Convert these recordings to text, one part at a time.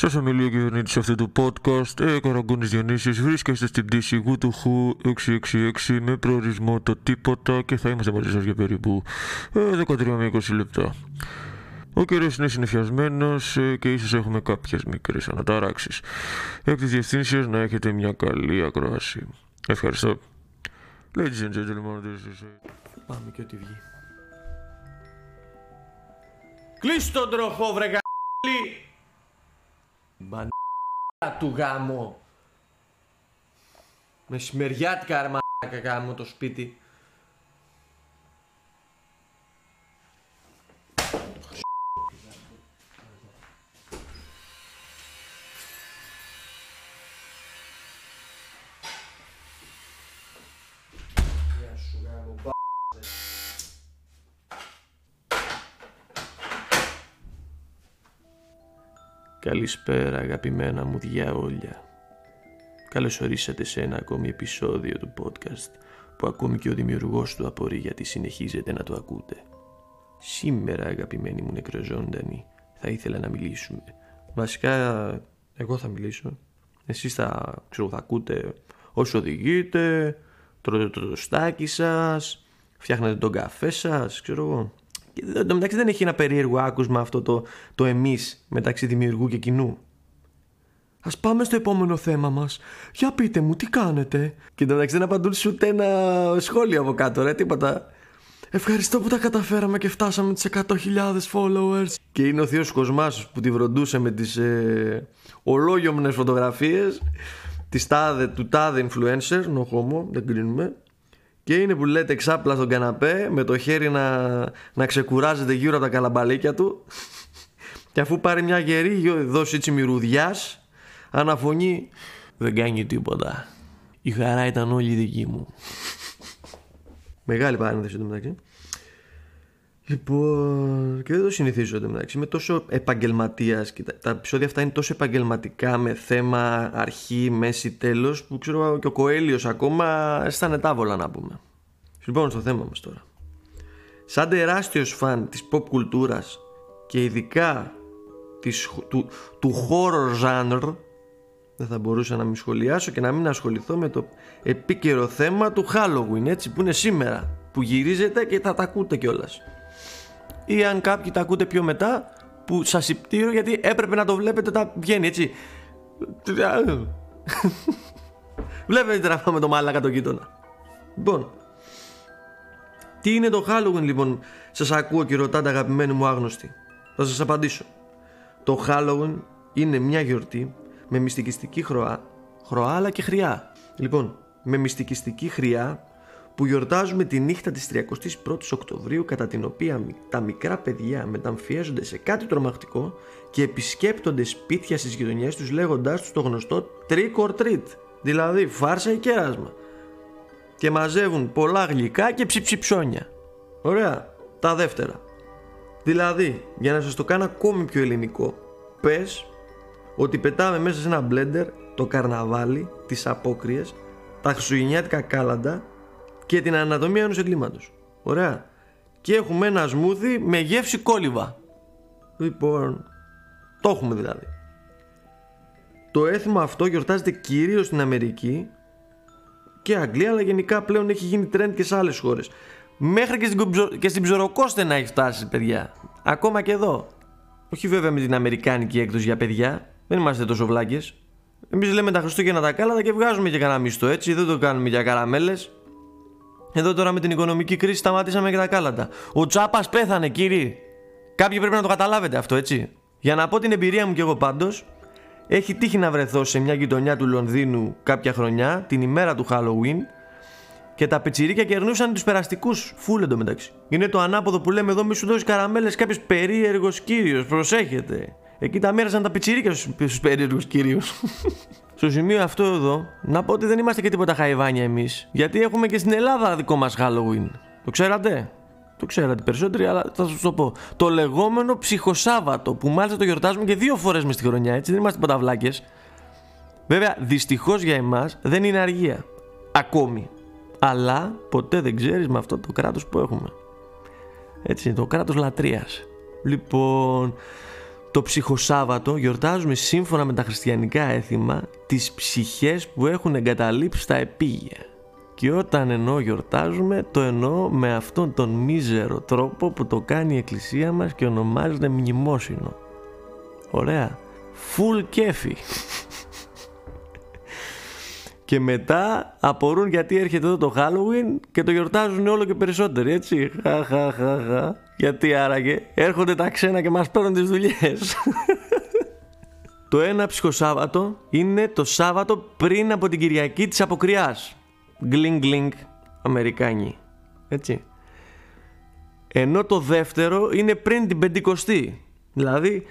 Σας ομιλεί ο κυβερνήτης αυτού του podcast, ε, Καραγκούνης Διονύσης, βρίσκεστε στην πτήση Γουτουχού 666 με προορισμό το τίποτα και θα είμαστε μαζί σας για περίπου ε, 13 με 20 λεπτά. Ο καιρός είναι συνεφιασμένος ε, και ίσως έχουμε κάποιες μικρές αναταράξεις. Εκ της διευθύνσεως να έχετε μια καλή ακρόαση. Ευχαριστώ. Ladies and gentlemen, this is... Πάμε και ό,τι βγει. Κλείς τον τροχό βρε γα***λι! Μπανά του γάμο. Μεσημεριάτικα ρε μαλάκα γάμο το σπίτι. Καλησπέρα αγαπημένα μου διαόλια. Καλώς ορίσατε σε ένα ακόμη επεισόδιο του podcast που ακόμη και ο δημιουργός του απορεί γιατί συνεχίζετε να το ακούτε. Σήμερα αγαπημένοι μου νεκροζώντανοι θα ήθελα να μιλήσουμε. Βασικά εγώ θα μιλήσω. Εσείς θα, ξέρω, θα ακούτε όσο οδηγείτε, τρώτε το τοστάκι σας, φτιάχνετε τον καφέ σας, ξέρω εγώ. Και εν τω μεταξύ δεν έχει ένα περίεργο άκουσμα αυτό το, το εμείς μεταξύ δημιουργού και κοινού. Ας πάμε στο επόμενο θέμα μας. Για πείτε μου, τι κάνετε; Και εν τω μεταξύ δεν απαντούσε ούτε ένα σχόλιο από κάτω, ρε, τίποτα. Ευχαριστώ που τα καταφέραμε και φτάσαμε τις 100.000 followers. Και είναι ο Θείος Κοσμάς που τη βροντούσε με τις ε, ολόγιομνες φωτογραφίες της τάδε, του τάδε influencer, no homo, δεν κρίνουμε. Και είναι που λέτε ξάπλα στον καναπέ με το χέρι να, να ξεκουράζεται γύρω από τα καλαμπαλίκια του και αφού πάρει μια γερή δώσει έτσι μυρουδιάς αναφωνεί δεν κάνει τίποτα. Η χαρά ήταν όλη δική μου. Μεγάλη παρένθεση εδώ μεταξύ. Λοιπόν, και δεν το συνηθίζω εδώ μεταξύ. Είμαι τόσο επαγγελματίας και τα, τα επεισόδια αυτά είναι τόσο επαγγελματικά με θέμα αρχή, μέση, τέλος που ξέρω και ο Κοέλιος ακόμα αισθάνεται άβολα να πούμε. Λοιπόν, στο θέμα μας τώρα. Σαν τεράστιος φαν της pop κουλτούρας και ειδικά της, του, του horror genre, δεν θα μπορούσα να μην σχολιάσω και να μην ασχοληθώ με το επίκαιρο θέμα του Halloween, έτσι που είναι σήμερα, που γυρίζεται και θα τα ακούτε κιόλας ή αν κάποιοι τα ακούτε πιο μετά που σας συμπτύρω γιατί έπρεπε να το βλέπετε όταν βγαίνει έτσι. Βλέπετε τραβάμε το μάλακα το γείτονα. Λοιπόν τι είναι το Halloween λοιπόν σας ακούω και ρωτάτε αγαπημένοι μου άγνωστοι. Θα σας απαντήσω. Το Halloween είναι μια γιορτή με μυστικιστική χρωά χρωά αλλά και χρειά. Λοιπόν με μυστικιστική χρειά που γιορτάζουμε τη νύχτα της 31ης Οκτωβρίου κατά την οποία τα μικρά παιδιά μεταμφιέζονται σε κάτι τρομακτικό και επισκέπτονται σπίτια στις γειτονιές τους λέγοντάς τους το γνωστό trick or treat, δηλαδή φάρσα ή κέρασμα και μαζεύουν πολλά γλυκά και ψιψιψόνια. Ωραία, τα δεύτερα. Δηλαδή, για να σας το κάνω ακόμη πιο ελληνικό, πες ότι πετάμε μέσα σε ένα μπλέντερ το καρναβάλι, τις απόκριες, τα χριστουγεννιάτικα κάλαντα και την ανατομία ενός εγκλήματος. Ωραία. Και έχουμε ένα σμούθι με γεύση κόλυβα. Λοιπόν, το έχουμε δηλαδή. Το έθιμο αυτό γιορτάζεται κυρίως στην Αμερική και Αγγλία, αλλά γενικά πλέον έχει γίνει trend και σε άλλες χώρες. Μέχρι και στην, και στην Ψωροκόστε να έχει φτάσει, παιδιά. Ακόμα και εδώ. Όχι βέβαια με την Αμερικάνικη έκδοση για παιδιά. Δεν είμαστε τόσο βλάκες. Εμείς λέμε τα Χριστούγεννα τα κάλατα και βγάζουμε και κανένα μισθό έτσι. Δεν το κάνουμε για καραμέλες. Εδώ τώρα με την οικονομική κρίση σταματήσαμε και τα κάλατα. Ο Τσάπας πέθανε, κύριε. Κάποιοι πρέπει να το καταλάβετε αυτό, έτσι. Για να πω την εμπειρία μου κι εγώ πάντως, έχει τύχει να βρεθώ σε μια γειτονιά του Λονδίνου κάποια χρονιά, την ημέρα του Halloween, και τα πιτσιρίκια κερνούσαν τους περαστικούς. Φούλ εντωμεταξύ. Είναι το ανάποδο που λέμε εδώ, μη σου δώσεις καραμέλες κάποιος περίεργος κύριος. Προσέχετε. Εκεί τα μοίραζαν τα πιτσιρίκια στους περίεργους κυρίου. Στο σημείο αυτό εδώ, να πω ότι δεν είμαστε και τίποτα χαϊβάνια εμείς. Γιατί έχουμε και στην Ελλάδα δικό μας Halloween. Το ξέρατε; Το ξέρατε περισσότεροι, αλλά θα σας το πω. Το λεγόμενο ψυχοσάββατο, που μάλιστα το γιορτάζουμε και δύο φορές μες στη χρονιά, έτσι δεν είμαστε ποταβλάκε. Βέβαια, δυστυχώς για εμάς δεν είναι αργία. Ακόμη. Αλλά ποτέ δεν ξέρεις με αυτό το κράτος που έχουμε. Έτσι, το κράτος λατρείας. Λοιπόν, Το ψυχοσάββατο γιορτάζουμε σύμφωνα με τα χριστιανικά έθιμα τις ψυχές που έχουν εγκαταλείψει τα επίγεια. Και όταν εννοώ γιορτάζουμε, το εννοώ με αυτόν τον μίζερο τρόπο που το κάνει η εκκλησία μας και ονομάζεται μνημόσυνο. Ωραία. Full κέφι. και μετά απορούν γιατί έρχεται εδώ το Halloween και το γιορτάζουν όλο και περισσότερο, έτσι. Χα, χα, χα, χα. Γιατί άραγε έρχονται τα ξένα και μας παίρνουν τις δουλειές. το ένα ψυχοσάββατο είναι το Σάββατο πριν από την Κυριακή της Αποκριάς. Γκλινγκ γκλινγκ Αμερικάνοι. Έτσι. Ενώ το δεύτερο είναι πριν την Πεντηκοστή. Δηλαδή,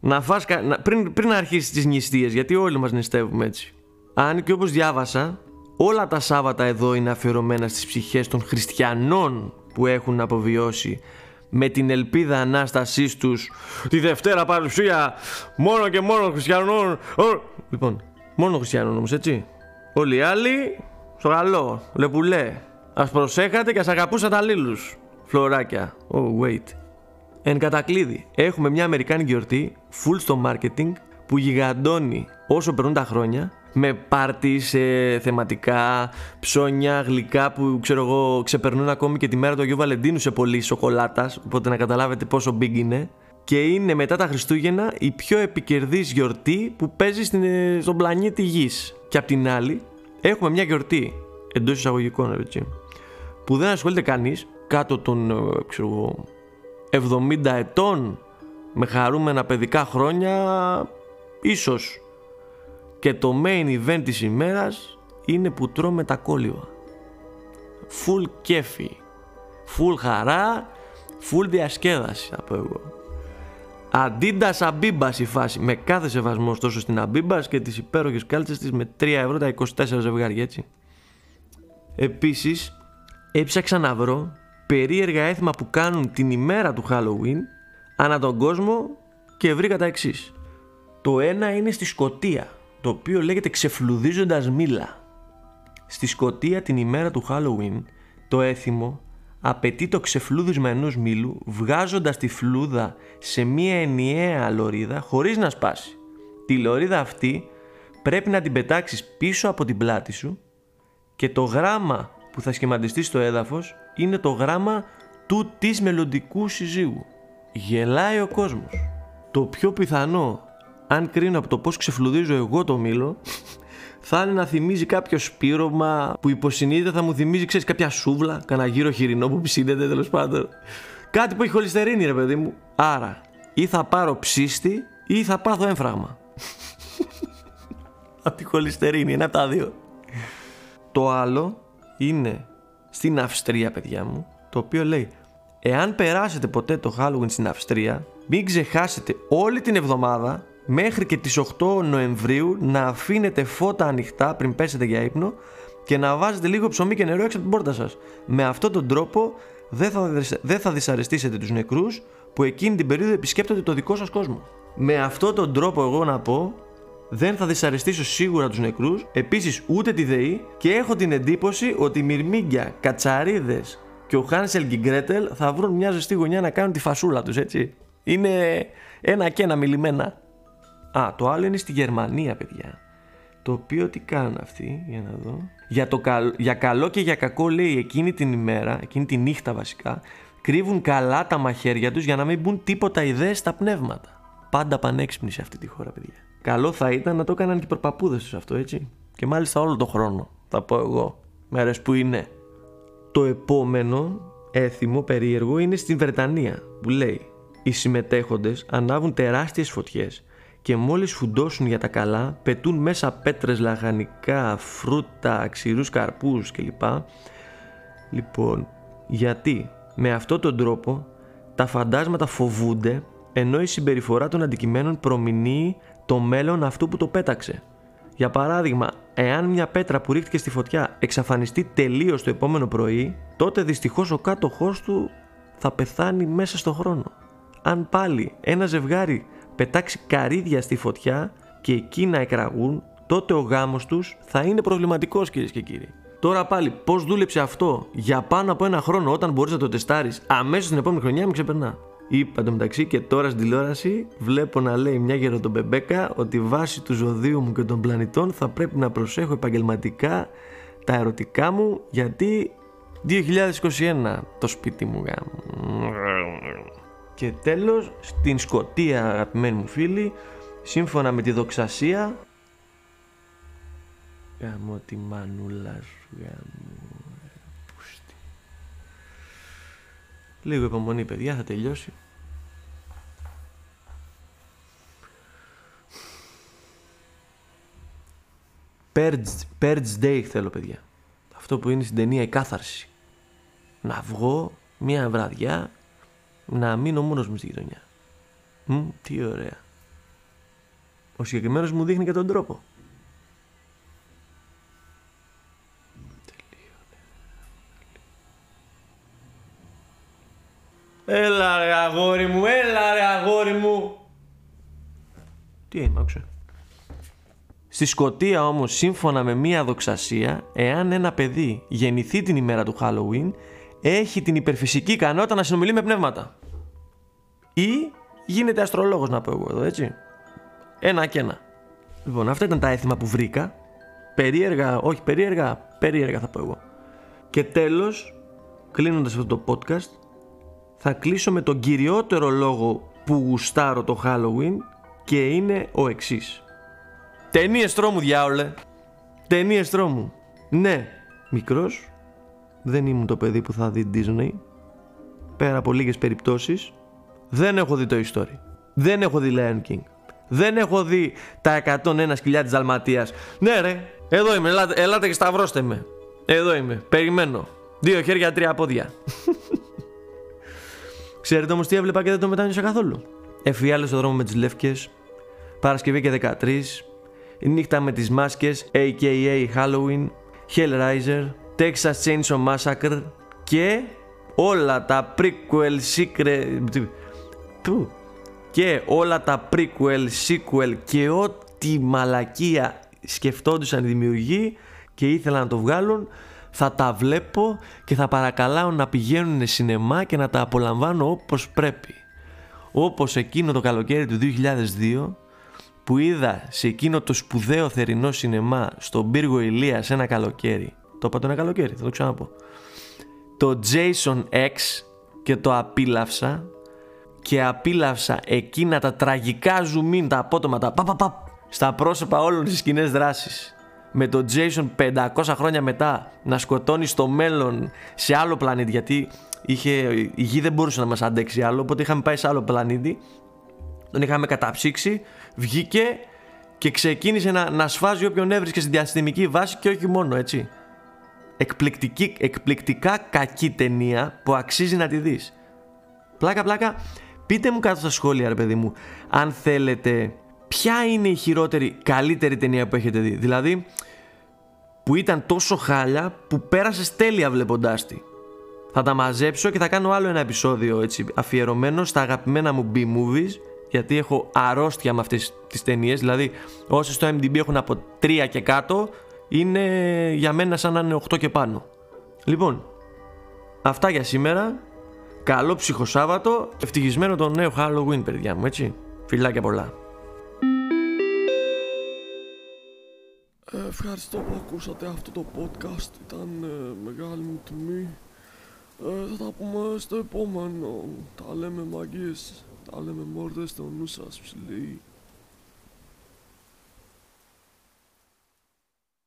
να φας, πριν, πριν αρχίσεις τις νηστείες, γιατί όλοι μας νηστεύουμε έτσι. Αν και όπως διάβασα, όλα τα Σάββατα εδώ είναι αφιερωμένα στις ψυχές των χριστιανών που έχουν αποβιώσει με την ελπίδα ανάστασής τους τη Δευτέρα παρουσία μόνο και μόνο χριστιανών. Λοιπόν, μόνο χριστιανών όμως έτσι. Όλοι οι άλλοι στο καλό, λεπουλέ. Ας προσέχατε και ας αγαπούσατε αλλήλους. Φλωράκια. Oh, wait. Εν κατακλείδη, έχουμε μια Αμερικάνικη γιορτή, full στο marketing, που γιγαντώνει όσο περνούν τα χρόνια, με πάρτι σε θεματικά, ψώνια, γλυκά που ξέρω εγώ ξεπερνούν ακόμη και τη μέρα του Αγίου Βαλεντίνου σε πολύ σοκολάτας, οπότε να καταλάβετε πόσο big είναι. Και είναι μετά τα Χριστούγεννα η πιο επικερδής γιορτή που παίζει στην, ε, στον πλανήτη Γης. Και απ' την άλλη, έχουμε μια γιορτή εντός εισαγωγικών έτσι, που δεν ασχολείται κανείς κάτω των ε, ξέρω, 70 ετών με χαρούμενα παιδικά χρόνια ίσως και το main event της ημέρας είναι που τρώμε τα κόλληβα full κέφι full χαρά full διασκέδαση θα πω εγώ Αντίντας Αμπίμπας η φάση. Με κάθε σεβασμό τόσο στην Αμπίμπας και τις υπέροχες κάλτσες της με 3 ευρώ τα 24 ζευγάρια έτσι. Επίσης, έψαξα να βρω περίεργα έθιμα που κάνουν την ημέρα του Halloween ανά τον κόσμο και βρήκα τα εξής. Το ένα είναι στη Σκοτία, το οποίο λέγεται ξεφλουδίζοντας μήλα. Στη Σκοτία την ημέρα του Halloween το έθιμο απαιτεί το ξεφλούδισμα ενός μήλου βγάζοντας τη φλούδα σε μία ενιαία λωρίδα χωρίς να σπάσει. Τη λωρίδα αυτή πρέπει να την πετάξεις πίσω από την πλάτη σου και το γράμμα που θα σχηματιστεί στο έδαφος είναι το γράμμα του της μελλοντικού συζύγου. Γελάει ο κόσμος. Το πιο πιθανό, αν κρίνω από το πώς ξεφλουδίζω εγώ το μήλο, θα είναι να θυμίζει κάποιο σπήρωμα που υποσυνείδητα θα μου θυμίζει, ξέρεις, κάποια σούβλα, κανένα γύρο χοιρινό που ψήνεται τέλος πάντων. Κάτι που έχει χολυστερίνη, ρε παιδί μου. Άρα, ή θα πάρω ψήστη ή θα πάθω έμφραγμα. από τη χολυστερίνη, ένα από τα δύο. Το άλλο είναι στην Αυστρία, παιδιά μου, το οποίο λέει Εάν περάσετε ποτέ το Halloween στην Αυστρία, μην ξεχάσετε όλη την εβδομάδα μέχρι και τις 8 Νοεμβρίου να αφήνετε φώτα ανοιχτά πριν πέσετε για ύπνο και να βάζετε λίγο ψωμί και νερό έξω από την πόρτα σας. Με αυτόν τον τρόπο δεν θα, δεν θα δυσαρεστήσετε τους νεκρούς που εκείνη την περίοδο επισκέπτονται το δικό σας κόσμο. Με αυτόν τον τρόπο εγώ να πω δεν θα δυσαρεστήσω σίγουρα τους νεκρούς, επίσης ούτε τη ΔΕΗ και έχω την εντύπωση ότι οι μυρμήγκια, κατσαρίδες και ο Χάνσελ και η Γκρέτελ θα βρουν μια ζεστή γωνιά να κάνουν τη φασούλα τους έτσι. Είναι ένα και ένα μιλημένα. Α, το άλλο είναι στη Γερμανία, παιδιά. Το οποίο τι κάνουν αυτοί, για να δω. Για, το για καλό και για κακό, λέει, εκείνη την ημέρα, εκείνη τη νύχτα βασικά, κρύβουν καλά τα μαχαίρια τους για να μην μπουν τίποτα ιδέες στα πνεύματα. Πάντα πανέξυπνοι σε αυτή τη χώρα, παιδιά. Καλό θα ήταν να το έκαναν και οι προπαπούδες τους αυτό, έτσι. Και μάλιστα όλο το χρόνο, θα πω εγώ. Μέρες που είναι. Το επόμενο έθιμο περίεργο είναι στην Βρετανία, που λέει «Οι συμμετέχοντες ανάβουν τεράστιες φωτιές και μόλις φουντώσουν για τα καλά πετούν μέσα πέτρες, λαχανικά, φρούτα, ξηρούς καρπούς κλπ. Λοιπόν, γιατί; Με αυτόν τον τρόπο τα φαντάσματα φοβούνται ενώ η συμπεριφορά των αντικειμένων προμηνύει το μέλλον αυτού που το πέταξε. Για παράδειγμα, εάν μια πέτρα που ρίχτηκε στη φωτιά εξαφανιστεί τελείως το επόμενο πρωί, τότε δυστυχώς ο κάτοχός του θα πεθάνει μέσα στο χρόνο. Αν πάλι ένα ζευγάρι πετάξει καρύδια στη φωτιά και εκεί να εκραγούν, τότε ο γάμος τους θα είναι προβληματικός κυρίες και κύριοι. Τώρα πάλι, πώς δούλεψε αυτό για πάνω από ένα χρόνο όταν μπορείς να το τεστάρεις αμέσως την επόμενη χρονιά, με ξεπερνά. Είπα το μεταξύ και τώρα στην τηλεόραση βλέπω να λέει μια γεροντομπεμπέκα ότι βάσει του ζωδίου μου και των πλανητών θα πρέπει να προσέχω επαγγελματικά τα ερωτικά μου γιατί 2021 το σπίτι μου γάμο. Και τέλος στην Σκοτία αγαπημένοι μου φίλοι σύμφωνα με τη δοξασία Γάμο τη μανούλα σου γάμο πούστη. Λίγο υπομονή παιδιά θα τελειώσει. Purge, Purge Day θέλω παιδιά. Αυτό που είναι στην ταινία η κάθαρση Να βγω μια βραδιά Να μείνω μόνος μου στη γειτονιά Μ, τι ωραία Ο συγκεκριμένος μου δείχνει και τον τρόπο Έλα ρε αγόρι μου, έλα ρε αγόρι μου. Τι είναι, άκουσε. Στη Σκοτία όμως, σύμφωνα με μία δοξασία, εάν ένα παιδί γεννηθεί την ημέρα του Halloween, έχει την υπερφυσική ικανότητα να συνομιλεί με πνεύματα. Ή γίνεται αστρολόγος να πω εγώ εδώ, έτσι. Ένα και ένα. Λοιπόν, αυτά ήταν τα έθιμα που βρήκα. Περίεργα, όχι περίεργα, περίεργα θα πω εγώ. Και τέλος, κλείνοντας αυτό το podcast, θα κλείσω με τον κυριότερο λόγο που γουστάρω το Halloween και είναι ο εξής. Ταινίες τρόμου διάολε. Ταινίες τρόμου. Ναι, μικρός, δεν ήμουν το παιδί που θα δει Disney. Πέρα από λίγες περιπτώσεις, δεν έχω δει το Story. Δεν έχω δει Lion King. Δεν έχω δει τα 101 σκυλιά της Δαλματίας. Ναι ρε, εδώ είμαι, ελάτε, ελάτε και σταυρώστε με. Εδώ είμαι, περιμένω. Δύο χέρια, τρία πόδια. Ξέρετε όμως τι έβλεπα και δεν το μετάνιωσα καθόλου. Εφιάλε στο δρόμο με τις λεύκες, Παρασκευή και 13, η νύχτα με τις μάσκες, aka Halloween, Hellraiser, Texas Chainsaw Massacre και όλα τα prequel, secret. Του. Και όλα τα prequel, sequel και ό,τι μαλακία σκεφτόντουσαν οι δημιουργοί και ήθελαν να το βγάλουν θα τα βλέπω και θα παρακαλάω να πηγαίνουν σινεμά και να τα απολαμβάνω όπως πρέπει. Όπως εκείνο το καλοκαίρι του 2002 που είδα σε εκείνο το σπουδαίο θερινό σινεμά στον πύργο Ηλίας ένα καλοκαίρι. Το είπα το ένα καλοκαίρι, θα το ξαναπώ. Το Jason X και το απίλαυσα και απίλαυσα εκείνα τα τραγικά zoom τα απότομα, τα παπ, στα πρόσωπα όλων τις σκηνές δράσης με τον Jason 500 χρόνια μετά να σκοτώνει στο μέλλον σε άλλο πλανήτη γιατί είχε, η γη δεν μπορούσε να μας αντέξει άλλο οπότε είχαμε πάει σε άλλο πλανήτη. Τον είχαμε καταψύξει βγήκε και ξεκίνησε να, να σφάζει όποιον έβρισκε στη διαστημική βάση και όχι μόνο έτσι Εκπληκτική, εκπληκτικά κακή ταινία που αξίζει να τη δεις πλάκα πλάκα πείτε μου κάτω στα σχόλια ρε παιδί μου αν θέλετε ποια είναι η χειρότερη, καλύτερη ταινία που έχετε δει. Δηλαδή, που ήταν τόσο χάλια που πέρασε τέλεια βλέποντάς τη. Θα τα μαζέψω και θα κάνω άλλο ένα επεισόδιο έτσι, αφιερωμένο στα αγαπημένα μου B-movies γιατί έχω αρρώστια με αυτές τις ταινίες. Δηλαδή όσοι στο MDB έχουν από 3 και κάτω είναι για μένα σαν να είναι 8 και πάνω. Λοιπόν, αυτά για σήμερα. Καλό ψυχοσάββατο. Ευτυχισμένο το νέο Halloween παιδιά μου έτσι. Φιλάκια πολλά. Ε, ευχαριστώ που ακούσατε αυτό το podcast. Ήταν ε, μεγάλη μου τιμή. Ε, θα τα πούμε στο επόμενο. Τα λέμε μαγείς. Τα λέμε μόρδες στο νου σας ψηλοί.